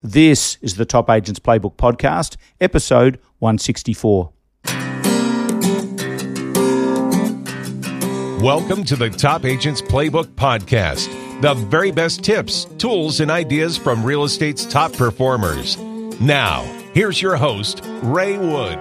This is the Top Agents Playbook Podcast, episode 164. Welcome to the Top Agents Playbook Podcast, the very best tips, tools, and ideas from real estate's top performers. Now, here's your host, Ray Wood.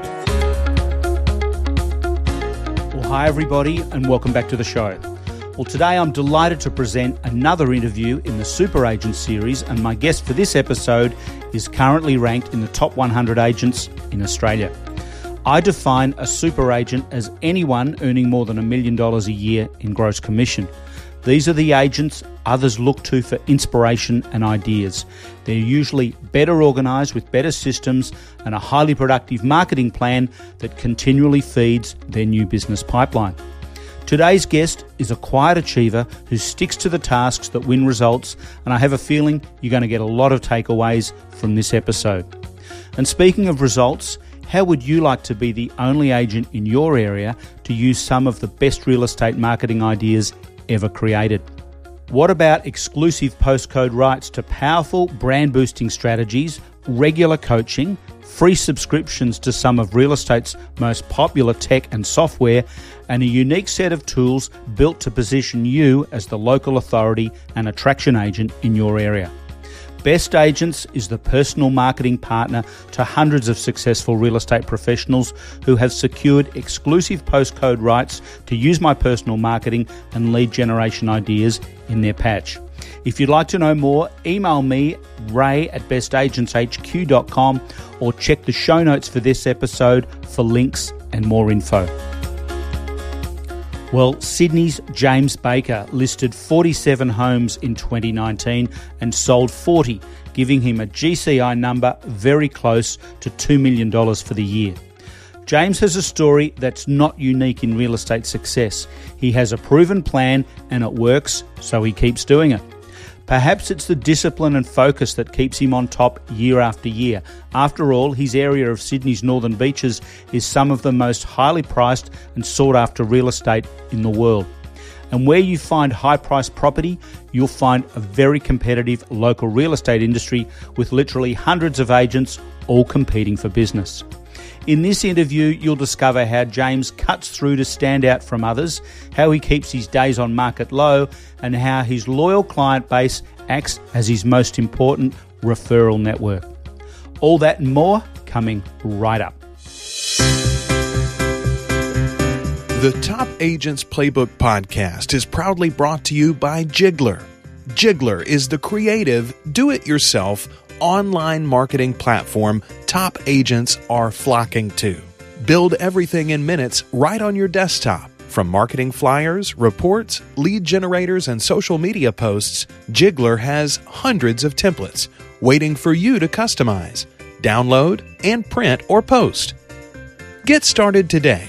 Well, hi, everybody, and welcome back to the show. Well, today I'm delighted to present another interview in the Super Agent series, and my guest for this episode is currently ranked in the top 100 agents in Australia. I define a super agent as anyone earning more than a million dollars a year in gross commission. These are the agents others look to for inspiration and ideas. They're usually better organised with better systems and a highly productive marketing plan that continually feeds their new business pipeline. Today's guest is a quiet achiever who sticks to the tasks that win results, and I have a feeling you're going to get a lot of takeaways from this episode. And speaking of results, how would you like to be the only agent in your area to use some of the best real estate marketing ideas ever created? What about exclusive postcode rights to powerful brand boosting strategies, regular coaching, free subscriptions to some of real estate's most popular tech and software, and a unique set of tools built to position you as the local authority and attraction agent in your area. Best Agents is the personal marketing partner to hundreds of successful real estate professionals who have secured exclusive postcode rights to use my personal marketing and lead generation ideas in their patch. If you'd like to know more, email me, ray at bestagenthq.com, or check the show notes for this episode for links and more info. Well, Sydney's James Baker listed 47 homes in 2019 and sold 40, giving him a GCI number very close to $2 million for the year. James has a story that's not unique in real estate success. He has a proven plan and it works, so he keeps doing it. Perhaps it's the discipline and focus that keeps him on top year after year. After all, his area of Sydney's northern beaches is some of the most highly priced and sought after real estate in the world. And where you find high priced property, you'll find a very competitive local real estate industry with literally hundreds of agents all competing for business. In this interview, you'll discover how James cuts through to stand out from others, how he keeps his days on market low, and how his loyal client base acts as his most important referral network. All that and more coming right up. The Top Agents Playbook podcast is proudly brought to you by Jigglar. Jigglar is the creative, do it yourself online marketing platform top agents are flocking to. Build everything in minutes right on your desktop. From marketing flyers, reports, lead generators, and social media posts, Jigglar has hundreds of templates waiting for you to customize, download, and print or post. Get started today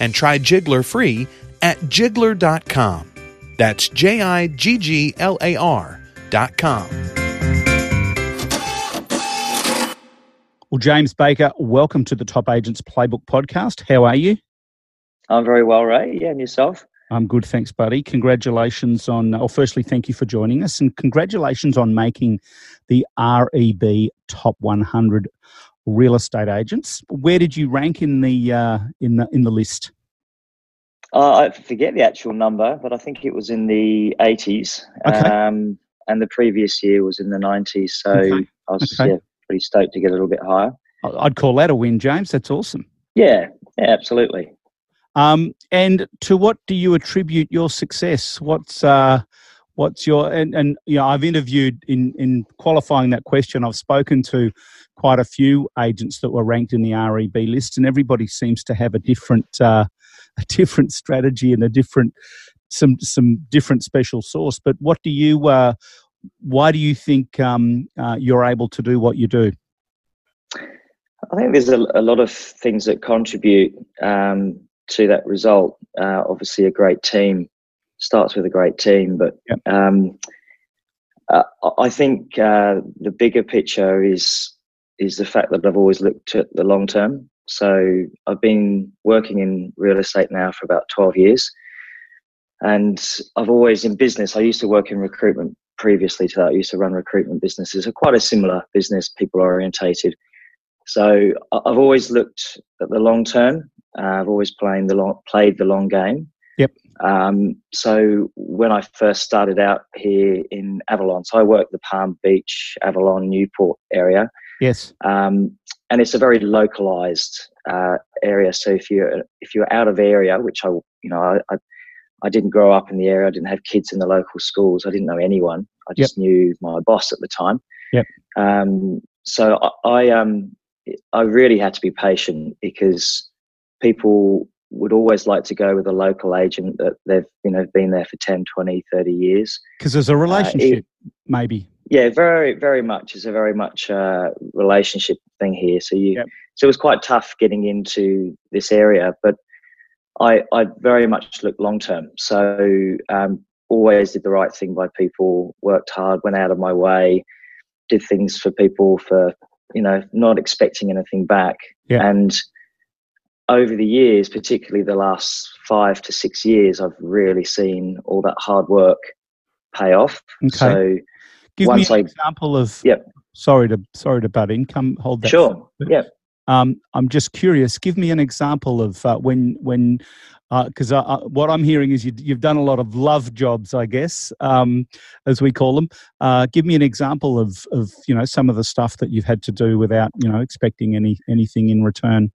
and try Jigglar free at jigglar.com. That's J I G G L A R.com. Well, James Baker, welcome to the Top Agents Playbook podcast. How are you? I'm very well, Ray. Yeah, and yourself? I'm good, thanks, buddy. Congratulations on, well, firstly, thank you for joining us, and congratulations on making the REB Top 100 Real Estate Agents. Where did you rank in the uh, in the in the list? Uh, I forget the actual number, but I think it was in the 80s, Okay. um, and the previous year was in the 90s. So Okay. I was Okay. yeah, pretty stoked to get a little bit higher. I'd call that a win, James. That's awesome. Yeah, yeah, absolutely. Um, and to what do you attribute your success? What's uh, what's your and, and you know I've interviewed in in qualifying that question. I've spoken to quite a few agents that were ranked in the REB list, and everybody seems to have a different uh, a different strategy and a different some some different special sauce. But what do you uh, why do you think um, uh, you're able to do what you do? I think there's a, a lot of things that contribute um, to that result. Uh, obviously, a great team starts with a great team, but Yep. um, uh, I think uh, the bigger picture is is the fact that I've always looked at the long term. So I've been working in real estate now for about 12 years. And I've always in business, I used to work in recruitment previously to that, I used to run recruitment businesses. are quite a similar business, people orientated. So I've always looked at the long term. Uh, I've always playing the long, played the long game. Yep. Um, so when I first started out here in Avalon, so I work the Palm Beach, Avalon, Newport area. Yes. Um, and it's a very localized uh, area. So if you're if you're out of area, which I you know I, I, I didn't grow up in the area. I didn't have kids in the local schools. I didn't know anyone. I just yep. knew my boss at the time. Yep. Um, so I, I um I really had to be patient because people would always like to go with a local agent that they've you know been there for 10 20 30 years because there's a relationship uh, it, maybe yeah very very much it's a very much uh, relationship thing here so you yep. so it was quite tough getting into this area but i i very much look long term so um, always did the right thing by people worked hard went out of my way did things for people for you know not expecting anything back yeah. and over the years, particularly the last five to six years, I've really seen all that hard work pay off. Okay. So give me an I, example of. Yep. Sorry to sorry to butt in. Come hold that. Sure. Yep. Um, I'm just curious. Give me an example of uh, when when because uh, uh, what I'm hearing is you, have done a lot of love jobs, I guess, um, as we call them. Uh, give me an example of of you know some of the stuff that you've had to do without you know expecting any anything in return.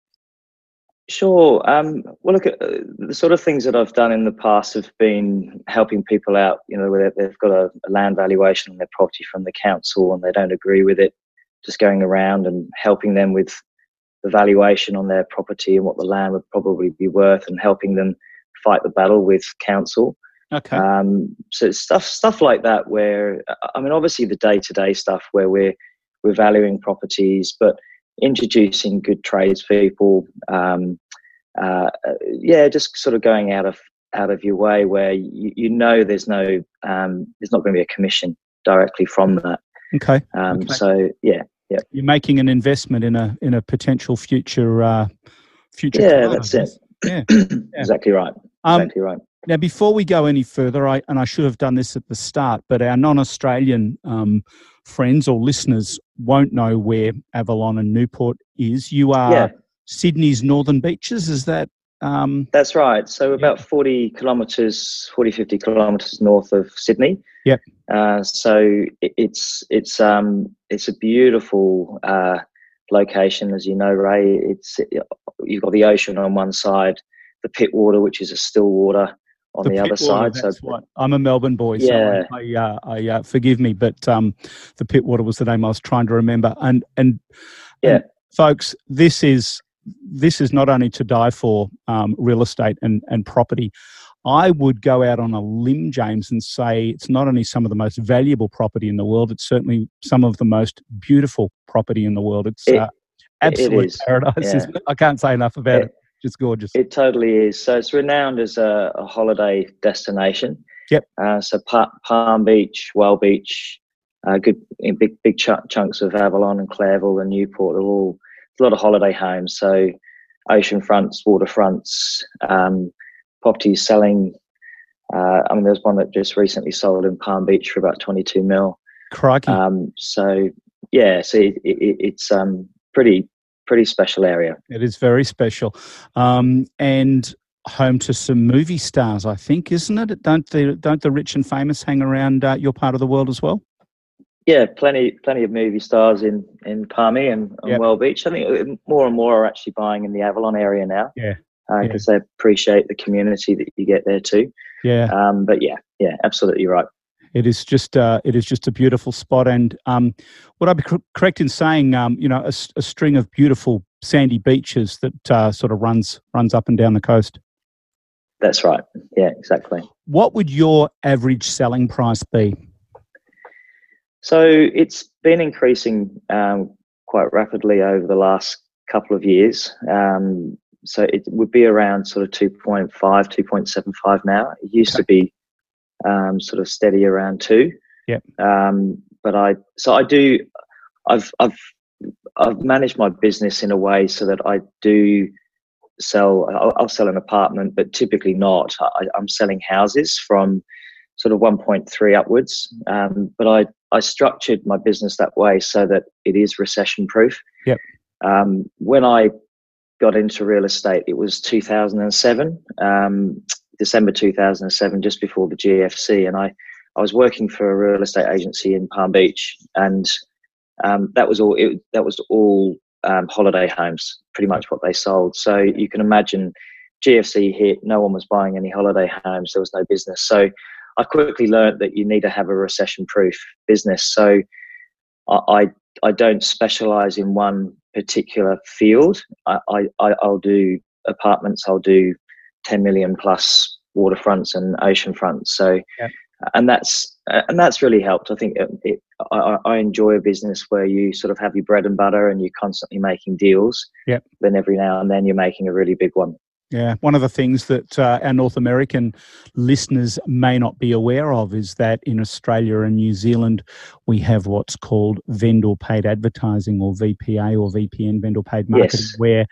Sure. Um, well, look, uh, the sort of things that I've done in the past have been helping people out. You know, where they've got a, land valuation on their property from the council and they don't agree with it, just going around and helping them with the valuation on their property and what the land would probably be worth, and helping them fight the battle with council. Okay. Um, so stuff stuff like that. Where I mean, obviously the day to day stuff where we're we're valuing properties, but introducing good tradespeople. Um, uh, yeah, just sort of going out of out of your way where you, you know there's no um, there's not going to be a commission directly from that. Okay. Um, okay. So yeah, yeah. You're making an investment in a in a potential future uh, future. Yeah, that's it. Yeah. yeah. exactly right. Um, exactly right. Now, before we go any further, I and I should have done this at the start, but our non-Australian um, friends or listeners won't know where Avalon and Newport is. You are yeah. Sydney's northern beaches, is that? Um, That's right. So about 40 kilometres, 40, 50 kilometres north of Sydney. Yep. Uh, so it's it's um, it's a beautiful uh, location, as you know, Ray. It's you've got the ocean on one side, the Pittwater, which is a still water, on the, the other side. So what, I'm a Melbourne boy, yeah. so I, uh, I uh, forgive me, but um, the Pittwater was the name I was trying to remember. And and yeah, and folks, this is this is not only to die for um, real estate and and property. I would go out on a limb, James, and say it's not only some of the most valuable property in the world; it's certainly some of the most beautiful property in the world. It's it, uh, absolute it paradise. Yeah. I can't say enough about it. it just gorgeous. It totally is. So it's renowned as a, a holiday destination. Yep. Uh, so pa- Palm Beach, Whale Beach, uh, good big big ch- chunks of Avalon and Clareville and Newport are all a lot of holiday homes. So ocean fronts, waterfronts, um, properties selling. Uh, I mean, there's one that just recently sold in Palm Beach for about 22 mil. Crikey. Um, so yeah, so it, it, it's um, pretty pretty special area. It is very special, um, and home to some movie stars, I think, isn't it? Don't the don't the rich and famous hang around uh, your part of the world as well? Yeah, plenty plenty of movie stars in in Palmy and, and yep. Whale Beach. I think more and more are actually buying in the Avalon area now. Yeah, because uh, yeah. they appreciate the community that you get there too. Yeah. Um, but yeah, yeah, absolutely right. It is just uh, it is just a beautiful spot, and um, would I be correct in saying um, you know a, a, string of beautiful sandy beaches that uh, sort of runs runs up and down the coast? That's right. Yeah, exactly. What would your average selling price be? So it's been increasing um, quite rapidly over the last couple of years. Um, so it would be around sort of 2.5, 2.75 now. It used okay. to be um, sort of steady around two. Yeah. Um, but I so I do. I've I've I've managed my business in a way so that I do sell. I'll, I'll sell an apartment, but typically not. I, am selling houses from sort of 1.3 upwards. Um, but I, I structured my business that way so that it is recession proof. Yep. Um, when I got into real estate, it was 2007, um, December 2007, just before the GFC. And I, I was working for a real estate agency in Palm Beach. And um, that was all, it, that was all um, holiday homes, pretty much what they sold. So you can imagine GFC hit, no one was buying any holiday homes, there was no business. So I quickly learned that you need to have a recession proof business. So I, I don't specialize in one particular field. I, I, I'll do apartments, I'll do 10 million plus waterfronts and ocean fronts. So, yeah. and that's, and that's really helped. I think it, it, I, I, enjoy a business where you sort of have your bread and butter and you're constantly making deals. Yep. Then every now and then you're making a really big one. Yeah, one of the things that uh, our North American listeners may not be aware of is that in Australia and New Zealand, we have what's called vendor paid advertising or VPA or VPN, vendor paid marketing, yes. where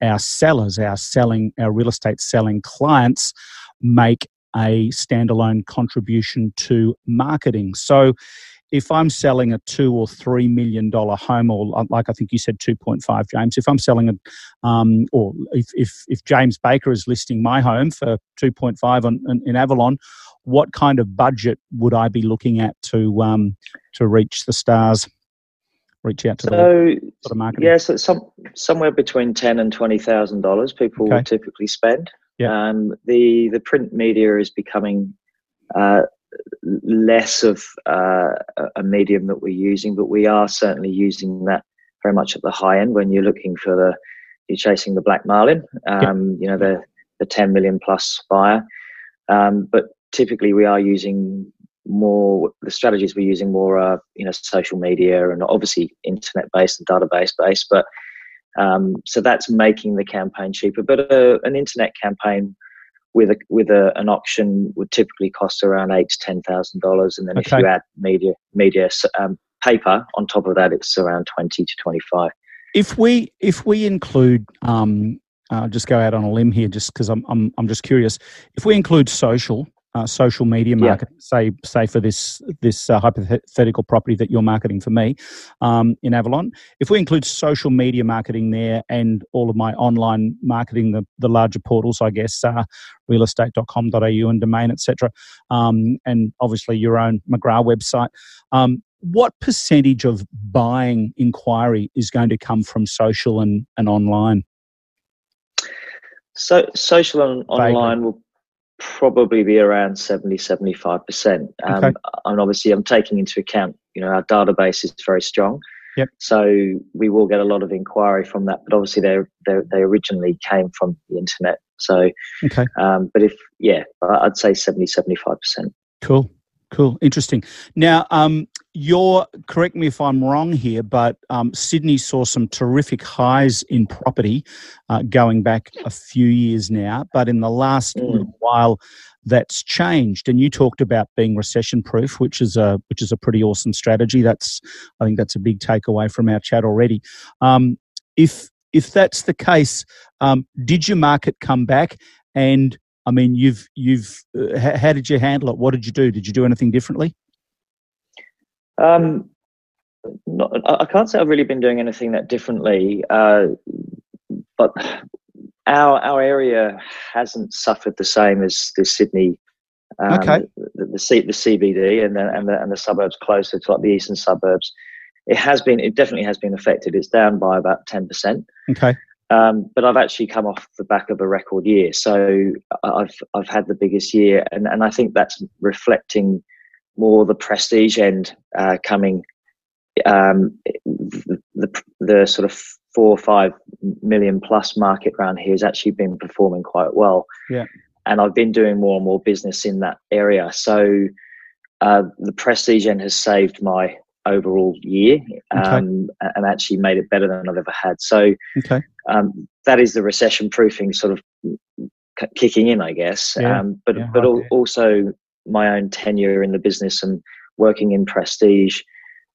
our sellers, our selling, our real estate selling clients make a standalone contribution to marketing. So if I'm selling a two or three million dollar home, or like I think you said, two point five, James. If I'm selling a, um, or if, if if James Baker is listing my home for two point five on in, in, Avalon, what kind of budget would I be looking at to um, to reach the stars? Reach out to so, the marketing. Yeah, so some somewhere between ten and twenty thousand dollars people okay. typically spend. Yeah. Um, the the print media is becoming uh, less of uh, a medium that we're using, but we are certainly using that very much at the high end when you're looking for the you're chasing the black marlin, um, you know the the 10 million plus buyer. Um, but typically, we are using more the strategies we're using more are you know social media and obviously internet based and database based, but um, so that's making the campaign cheaper. But uh, an internet campaign with a with a, an auction would typically cost around eight to ten thousand dollars, and then okay. if you add media media um, paper on top of that, it's around twenty to twenty five. If we if we include um, uh, just go out on a limb here, just because I'm, I'm I'm just curious. If we include social, uh, social media marketing, yeah. say say for this this uh, hypothetical property that you're marketing for me um, in Avalon. If we include social media marketing there and all of my online marketing, the the larger portals, I guess, uh, realestate.com.au and domain, etc., um, and obviously your own McGrath website. Um, what percentage of buying inquiry is going to come from social and, and online? So social and online will probably be around 70 75% um, okay. and obviously i'm taking into account you know our database is very strong Yep. So we will get a lot of inquiry from that, but obviously they they originally came from the internet. So okay. Um, but if yeah, I'd say 70 75 percent. Cool. Cool, interesting. Now, um, you're correct me if I'm wrong here, but um, Sydney saw some terrific highs in property uh, going back a few years now. But in the last mm. little while, that's changed. And you talked about being recession proof, which is a which is a pretty awesome strategy. That's I think that's a big takeaway from our chat already. Um, if if that's the case, um, did your market come back? And I mean, you've you've uh, how did you handle it? What did you do? Did you do anything differently? Um, not, I can't say I've really been doing anything that differently, uh, but our our area hasn't suffered the same as the Sydney, um, okay. the, the, C, the CBD and the, and the and the suburbs closer to like the eastern suburbs. It has been, it definitely has been affected. It's down by about ten percent. Okay. Um, but I've actually come off the back of a record year, so I've I've had the biggest year, and, and I think that's reflecting more the prestige end uh, coming. Um, the, the, the sort of four or five million plus market round here has actually been performing quite well. Yeah, and I've been doing more and more business in that area, so uh, the prestige end has saved my overall year um, okay. and actually made it better than I've ever had. So okay. um, that is the recession proofing sort of kicking in, I guess. Yeah. Um, but yeah, but al- also my own tenure in the business and working in prestige.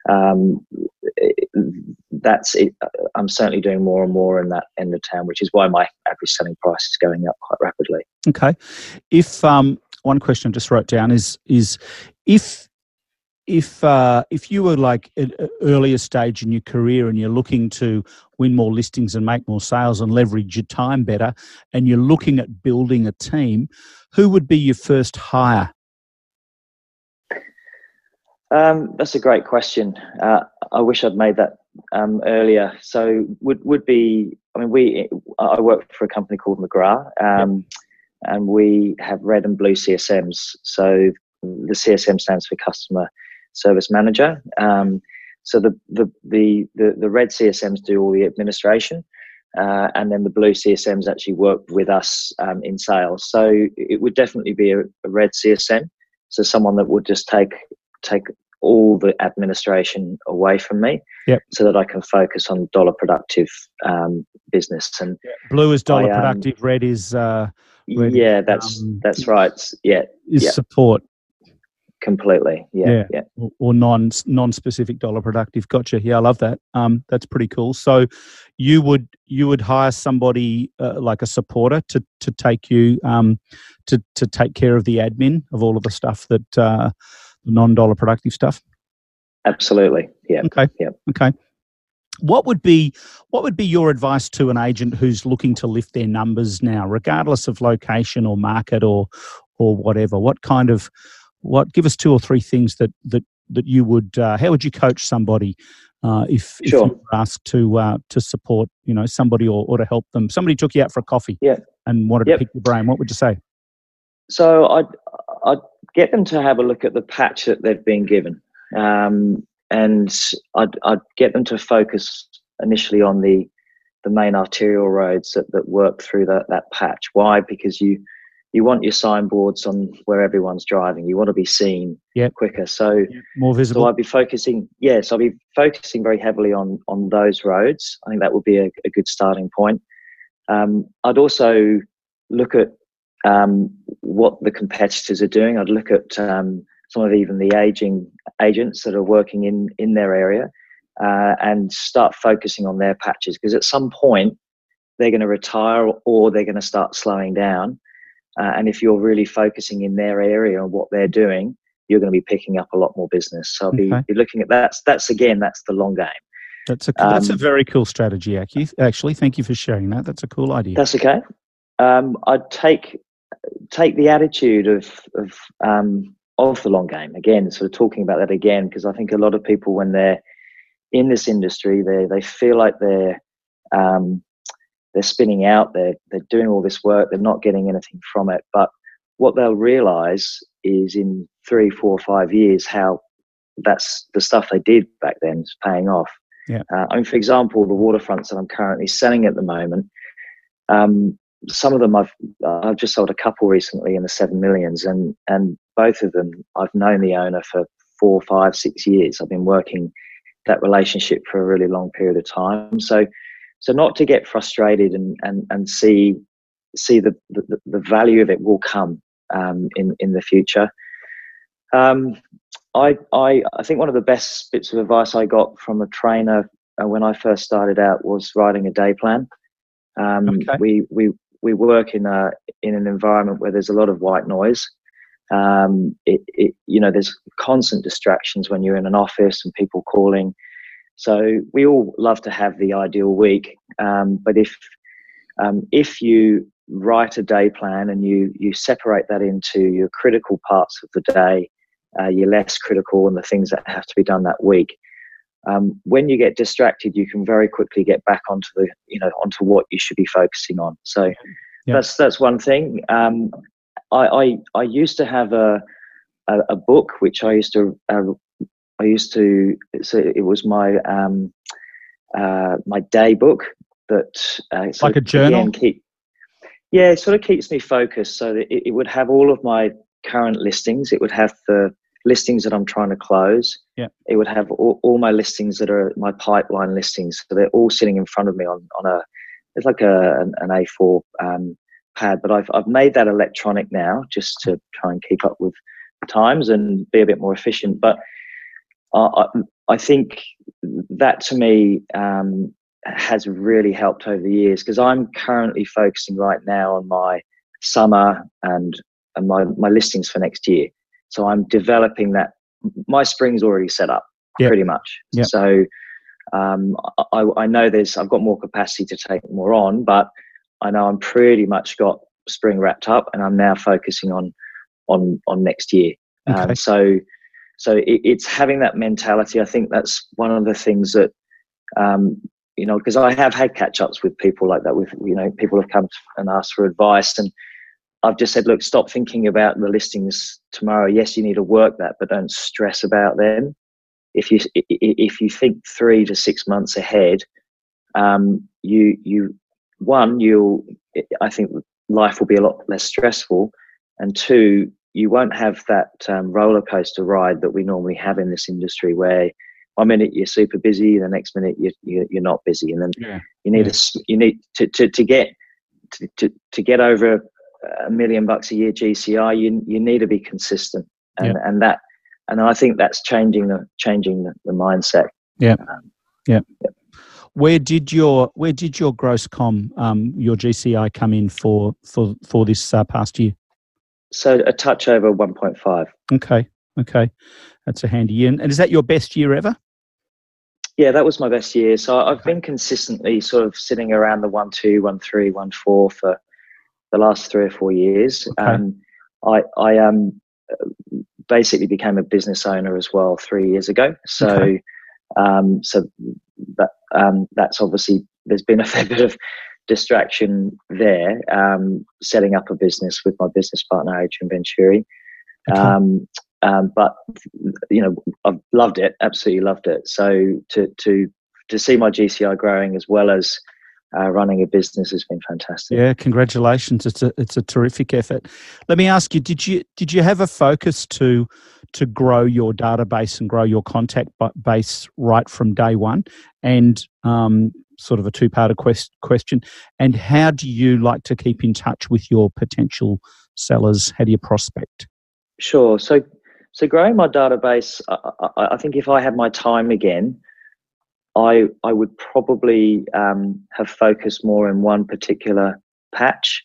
Um, that's it. I'm certainly doing more and more in that end of town, which is why my average selling price is going up quite rapidly. Okay, if um, one question I just wrote down is is if if uh, if you were like at an earlier stage in your career and you're looking to win more listings and make more sales and leverage your time better, and you're looking at building a team, who would be your first hire? Um, that's a great question. Uh, I wish I'd made that um, earlier. So would would be. I mean, we. I work for a company called McGrath, um, and we have red and blue CSMs. So the CSM stands for Customer Service Manager. Um, so the, the the the the red CSMs do all the administration. Uh, and then the blue CSMs actually work with us um, in sales. So it would definitely be a, a red CSM. So someone that would just take take all the administration away from me yep. so that I can focus on dollar productive um, business. And blue is dollar I, um, productive, red is uh, red yeah, that's um, that's right. Yeah, is yeah. support completely. Yeah, yeah, yeah. Or, or, non non specific dollar productive. Gotcha. Yeah, I love that. Um, that's pretty cool. So, you would you would hire somebody uh, like a supporter to to take you um to to take care of the admin of all of the stuff that uh, non dollar productive stuff. Absolutely. Yeah. Okay. Yeah. Okay. What would be what would be your advice to an agent who's looking to lift their numbers now, regardless of location or market or or whatever? What kind of what give us two or three things that that that you would uh, how would you coach somebody uh, if, if you were asked to uh, to support you know somebody or, or to help them? Somebody took you out for a coffee yeah. and wanted yep. to pick your brain. What would you say? So i'd i'd get them to have a look at the patch that they've been given um, and I'd, I'd get them to focus initially on the the main arterial roads that, that work through that, that patch. Why? Because you you want your signboards on where everyone's driving. You want to be seen yep. quicker. So yep. more visible. So I'd be focusing. Yes, I'll be focusing very heavily on on those roads. I think that would be a, a good starting point. Um, I'd also look at um, what the competitors are doing. I'd look at um, some of even the aging agents that are working in in their area uh, and start focusing on their patches because at some point they're going to retire or they're going to start slowing down uh, and if you're really focusing in their area and what they're doing, you're going to be picking up a lot more business. So I'll be, okay. be looking at that. That's again, that's the long game. That's a that's a um, very cool strategy, Actually, thank you for sharing that. That's a cool idea. That's okay. Um, I'd take take the attitude of of um, of the long game again. Sort of talking about that again because I think a lot of people when they're in this industry, they they feel like they're um, they're spinning out, they're, they're doing all this work, they're not getting anything from it. But what they'll realize is in three, four, five years, how that's the stuff they did back then is paying off. Yeah. Uh, I mean, for example, the waterfronts that I'm currently selling at the moment, um, some of them I've I've just sold a couple recently in the seven millions, and and both of them I've known the owner for four, five, six years. I've been working that relationship for a really long period of time. So so not to get frustrated and and and see see the the, the value of it will come um, in in the future. Um, I, I I think one of the best bits of advice I got from a trainer uh, when I first started out was writing a day plan. Um, okay. We we we work in a in an environment where there's a lot of white noise. Um, it, it, you know there's constant distractions when you're in an office and people calling so we all love to have the ideal week, um, but if um, if you write a day plan and you you separate that into your critical parts of the day, uh, your less critical, and the things that have to be done that week. Um, when you get distracted, you can very quickly get back onto the you know onto what you should be focusing on. So yeah. that's that's one thing. Um, I, I, I used to have a a, a book which I used to uh, I used to. So it was my um, uh, my day book that uh, like a journal. Keep, yeah, it sort of keeps me focused. So that it, it, would have all of my current listings. It would have the listings that I'm trying to close. Yeah. It would have all, all my listings that are my pipeline listings. So they're all sitting in front of me on on a it's like a an, an A4 um, pad. But I've I've made that electronic now just to try and keep up with times and be a bit more efficient. But I, I think that to me um, has really helped over the years because I'm currently focusing right now on my summer and and my my listings for next year. So I'm developing that. My spring's already set up, yep. pretty much. Yep. So um, I, I know there's I've got more capacity to take more on, but I know I'm pretty much got spring wrapped up, and I'm now focusing on on on next year. Um, okay. Um, so so it, it's having that mentality. I think that's one of the things that um, you know because I have had catch ups with people like that. With you know people have come and asked for advice, and I've just said, look, stop thinking about the listings tomorrow. Yes, you need to work that, but don't stress about them if you if you think three to six months ahead, um, you you one you'll I think life will be a lot less stressful, and two you won't have that um, roller coaster ride that we normally have in this industry where one minute you're super busy, the next minute you, you you're not busy, and then yeah. you need yeah. to you need to to, to get to, to, to get over a million bucks a year GCI, you you need to be consistent, and yeah. and that and I think that's changing the changing the, the mindset. Yeah, um, yeah. yeah. Where did your where did your gross com um, your GCI come in for for for this uh, past year? So a touch over one point five. Okay, okay, that's a handy year. And is that your best year ever? Yeah, that was my best year. So I've been consistently sort of sitting around the one two, one three, one four for the last three or four years. Okay. Um, I I um basically became a business owner as well three years ago. So, okay. um, so that um, that's obviously there's been a fair bit of distraction there. Um, setting up a business with my business partner Adrian Venturi. Okay. Um, um, but you know, I've loved it, absolutely loved it. So to to to see my GCI growing as well as uh, running a business has been fantastic. Yeah, congratulations! It's a it's a terrific effort. Let me ask you: Did you did you have a focus to to grow your database and grow your contact base right from day one? And um, sort of a two part quest, question. And how do you like to keep in touch with your potential sellers? How do you prospect? Sure. So so growing my database, I, I, I think if I had my time again. I I would probably um, have focused more in one particular patch.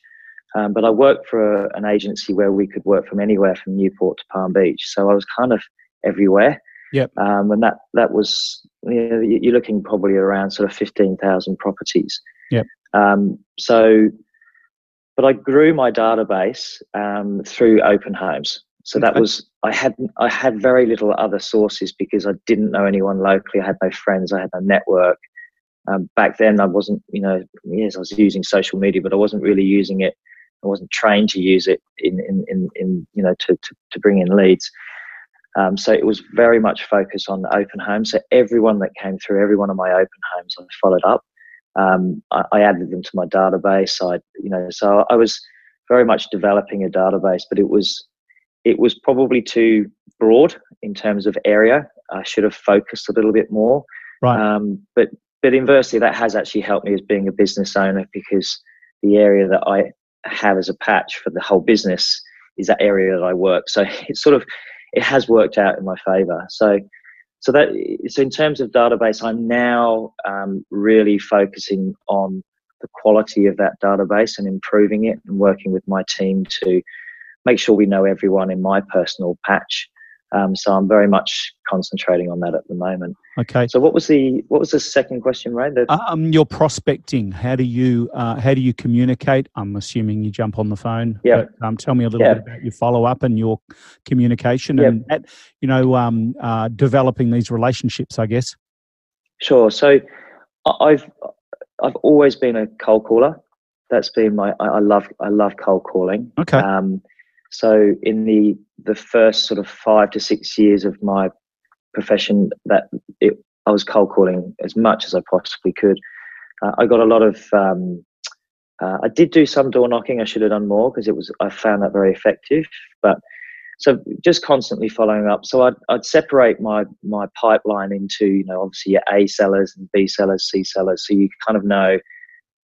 Um, but I worked for a, an agency where we could work from anywhere from Newport to Palm Beach, so I was kind of everywhere. Yep. Um, and that that was you know, you're looking probably around sort of fifteen thousand properties. Yep. Um, so, but I grew my database um, through open homes. So that was I had I had very little other sources because I didn't know anyone locally. I had no friends. I had no network. Um, back then, I wasn't you know yes I was using social media, but I wasn't really using it. I wasn't trained to use it in in in, in you know to, to to bring in leads. Um, so it was very much focused on open homes. So everyone that came through, every one of my open homes, I followed up. Um, I, I, added them to my database. I, you know, so I was very much developing a database, but it was it was probably too broad in terms of area. I should have focused a little bit more. Right. Um, but but inversely, that has actually helped me as being a business owner because the area that I have as a patch for the whole business is that area that I work. So it's sort of it has worked out in my favor. So so that so in terms of database, I'm now um, really focusing on the quality of that database and improving it and working with my team to make sure we know everyone in my personal patch. Um, so I'm very much concentrating on that at the moment. Okay. So what was the what was the second question, Ray? The- um, your prospecting. How do you uh, how do you communicate? I'm assuming you jump on the phone. Yeah. Um, tell me a little bit about your follow up and your communication and at, you know um, uh, developing these relationships. I guess. Sure. So I've I've always been a cold caller. That's been my I, I love I love cold calling. Okay. Um, so in the the first sort of five to six years of my profession, that it, I was cold calling as much as I possibly could. Uh, I got a lot of. Um, uh, I did do some door knocking. I should have done more because it was. I found that very effective. But so just constantly following up. So I'd, I'd separate my my pipeline into you know obviously your A sellers and B sellers, C sellers. So you kind of know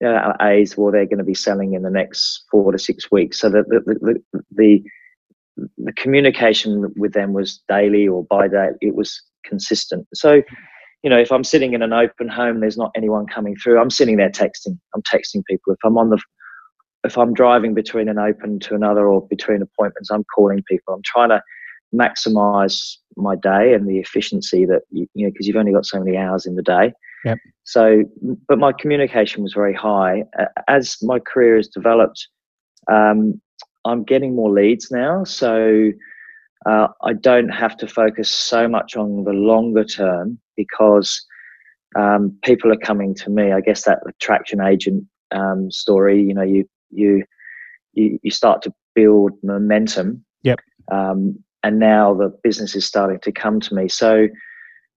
you A's, well, they're going to be selling in the next four to six weeks. So the the, the, the, the communication with them was daily or by day. It was consistent. So, you know, if I'm sitting in an open home, there's not anyone coming through. I'm sitting there texting. I'm texting people. If I'm on the if I'm driving between an open to another or between appointments, I'm calling people. I'm trying to maximize my day and the efficiency that you, you know because you've only got so many hours in the day. Yep. So, but my communication was very high. As my career has developed, um, I'm getting more leads now. So uh, I don't have to focus so much on the longer term because um, people are coming to me. I guess that attraction agent um, story. You know, you you you, you start to build momentum. Yep. Um, and now the business is starting to come to me. So,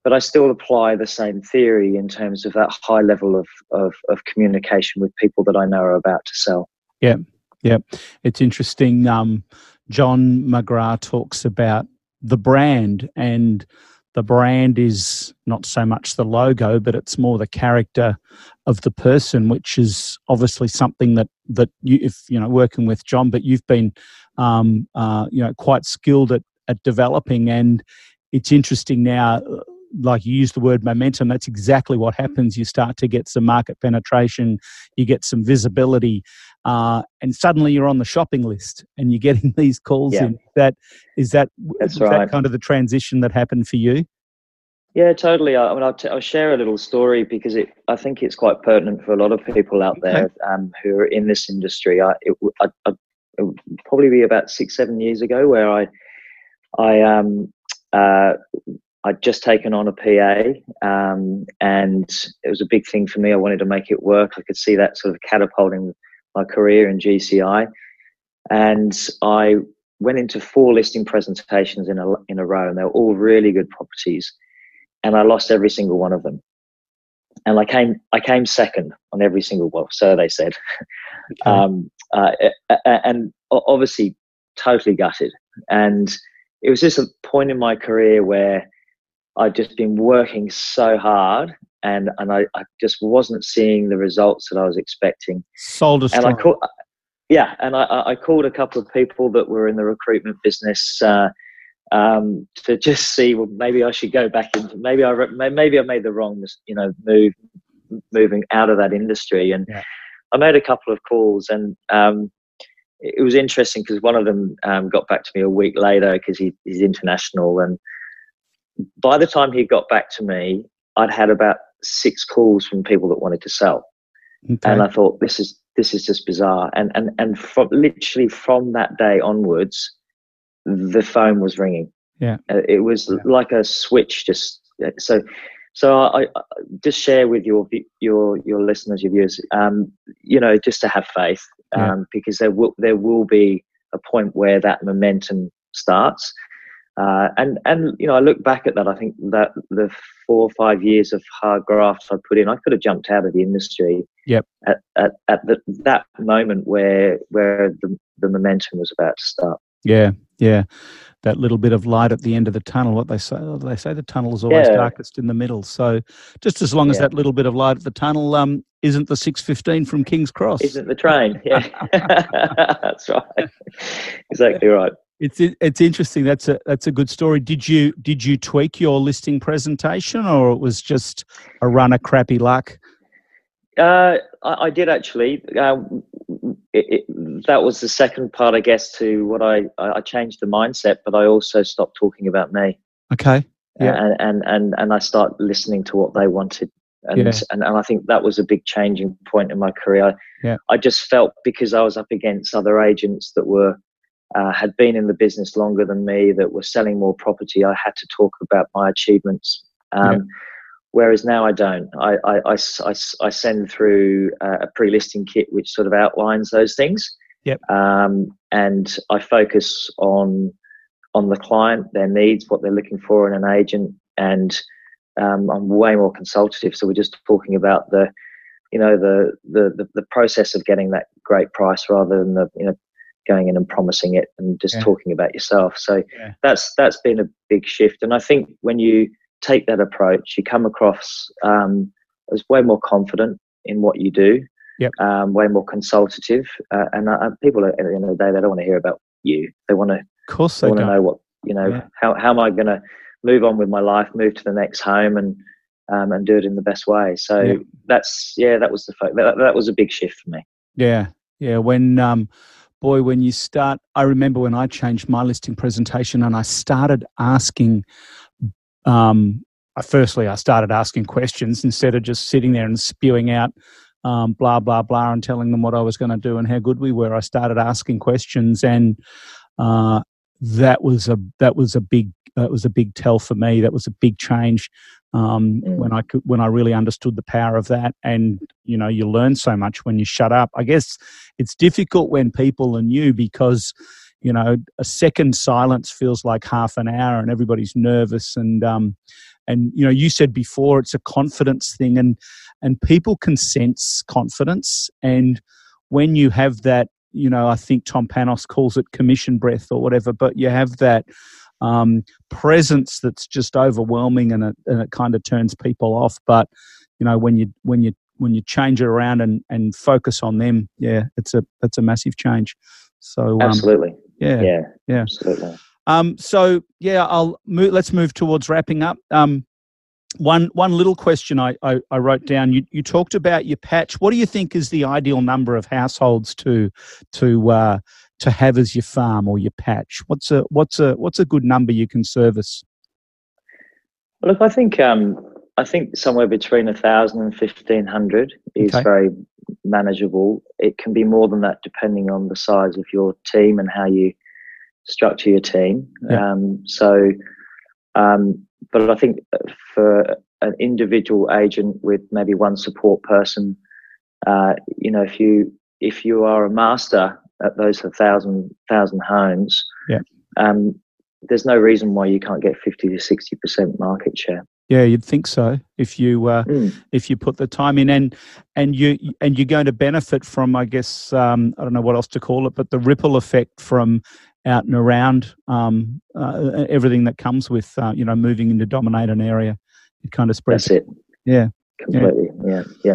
but I still apply the same theory in terms of that high level of of, of communication with people that I know are about to sell. Yeah, yeah, it's interesting. Um, John McGrath talks about the brand and the brand is not so much the logo, but it's more the character of the person, which is obviously something that that you, if you know, working with John, but you've been, um, uh, you know, quite skilled at at developing. And it's interesting now, like you use the word momentum. That's exactly what happens. You start to get some market penetration, you get some visibility, uh, and suddenly you're on the shopping list, and you're getting these calls Yeah. in. That is that. That's is right. that kind of the transition that happened for you. Yeah, totally. I I mean, I'll, t- I'll share a little story because it, I think it's quite pertinent for a lot of people out there um, who are in this industry. I, it, I, I, it would probably be about six, seven years ago where I, I, um, uh, I'd just taken on a PA, um, and it was a big thing for me. I wanted to make it work. I could see that sort of catapulting my career in GCI, and I went into four listing presentations in a in a row, and they were all really good properties and I lost every single one of them. And I came, I came second on every single one. So they said, Okay. um, uh, and obviously totally gutted. And it was just a point in my career where I'd just been working so hard, and and I, I just wasn't seeing the results that I was expecting. Soul And I called, yeah, and I- I, called a couple of people that were in the recruitment business uh, um, to just see, well, maybe I should go back into. Maybe I maybe I made the wrong, you know, move moving out of that industry. And Yeah. I made a couple of calls, and um, it it was interesting because one of them um, got back to me a week later because he, he's international, and by the time he got back to me, I'd had about six calls from people that wanted to sell Okay. and I thought this is this is just bizarre. And and and from literally from that day onwards, the phone was ringing. Yeah. Uh, it was Yeah. like a switch. Just uh, so. So I, I just share with your your your listeners, your viewers, um, you know, just to have faith, um, Yeah. because there will there will be a point where that momentum starts. Uh, and and you know, I look back at that. I think that the four or five years of hard graft I put in, I could have jumped out of the industry. Yep. At at, at the, that moment where where the the momentum was about to start. Yeah, yeah. That little bit of light at the end of the tunnel. What they say, they say the tunnel is always Yeah. darkest in the middle. So, just as long as Yeah. that little bit of light at the tunnel um, isn't the six fifteen from King's Cross. Isn't the train? Yeah, that's right. exactly right. It's it's interesting. That's a that's a good story. Did you did you tweak your listing presentation, or it was just a run of crappy luck? Uh, I, I did actually. Um, it, it, that was the second part, I guess, to what I I I changed the mindset, but I also stopped talking about me. Okay. Yeah. and, and and and I start listening to what they wanted. And, Yeah. and and I think that was a big changing point in my career. I, Yeah. I just felt because I was up against other agents that were uh, had been in the business longer than me, that were selling more property. I had to talk about my achievements. Um, Yeah. Whereas now I don't. I I send through uh, a pre-listing kit which sort of outlines those things. Yep. Um, and I focus on on the client, their needs, what they're looking for in an agent, and um, I'm way more consultative. So we're just talking about the, you know, the, the the the process of getting that great price rather than the you know going in and promising it and just Yeah. talking about yourself. So Yeah. that's that's been a big shift, and I think when you take that approach, you come across um, as way more confident in what you do. Yep. Um, way more consultative, uh, and uh, people at the end of the day they don't want to hear about you. They want to Of course I they want to know what you know. Yeah. How how am I going to move on with my life, move to the next home, and um, and do it in the best way? So Yeah. that's yeah, that was the fo- that, that was a big shift for me. Yeah, Yeah, when um, boy, when you start, I remember when I changed my listing presentation and I started asking. Um, firstly, I started asking questions instead of just sitting there and spewing out um, blah blah blah and telling them what I was going to do and how good we were. I started asking questions, and uh, that was a that was a big that was a big tell for me. That was a big change um, mm. when I could when I really understood the power of that. And you know, you learn so much when you shut up. I guess it's difficult when people are new because you know a second silence feels like half an hour, and everybody's nervous and um, and you know you said before it's a confidence thing and and people can sense confidence and when you have that you know i think tom panos calls it commission breath or whatever but you have that um, presence that's just overwhelming and it, and it kind of turns people off but you know when you when you when you change it around and and focus on them yeah it's a it's a massive change so um, absolutely yeah yeah yeah absolutely um, so yeah, I'll move, let's move towards wrapping up. Um, one one little question I, I, I, wrote down. You you talked about your patch. What do you think is the ideal number of households to to uh, to have as your farm or your patch? What's a what's a what's a good number you can service? Look, I think um, I think somewhere between a thousand and fifteen hundred is okay. very manageable. It can be more than that depending on the size of your team and how you structure your team. Yeah. Um, so, um, but I think for an individual agent with maybe one support person, uh, you know, if you if you are a master at those thousand thousand homes, yeah. um, there's no reason why you can't get fifty to sixty percent market share. Yeah, you'd think so if you uh, mm. if you put the time in, and and you and you're going to benefit from, I guess, um, I don't know what else to call it, but the ripple effect from out and around um, uh, everything that comes with uh, you know moving into dominate an area. It kind of spreads. That's it. Yeah. Completely. Yeah. Yeah. yeah.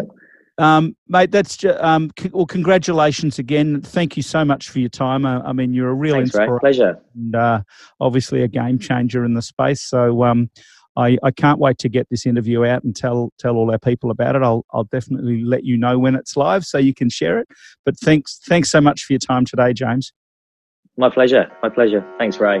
Um, mate, that's just, um, c- well. Congratulations again. Thank you so much for your time. Uh, I mean, you're a real Thanks, inspiration. Pleasure. And uh, obviously a game changer in the space. So um, I, I can't wait to get this interview out and tell tell all our people about it. I'll I'll definitely let you know when it's live so you can share it. But thanks thanks so much for your time today, James. My pleasure. My pleasure. Thanks, Ray.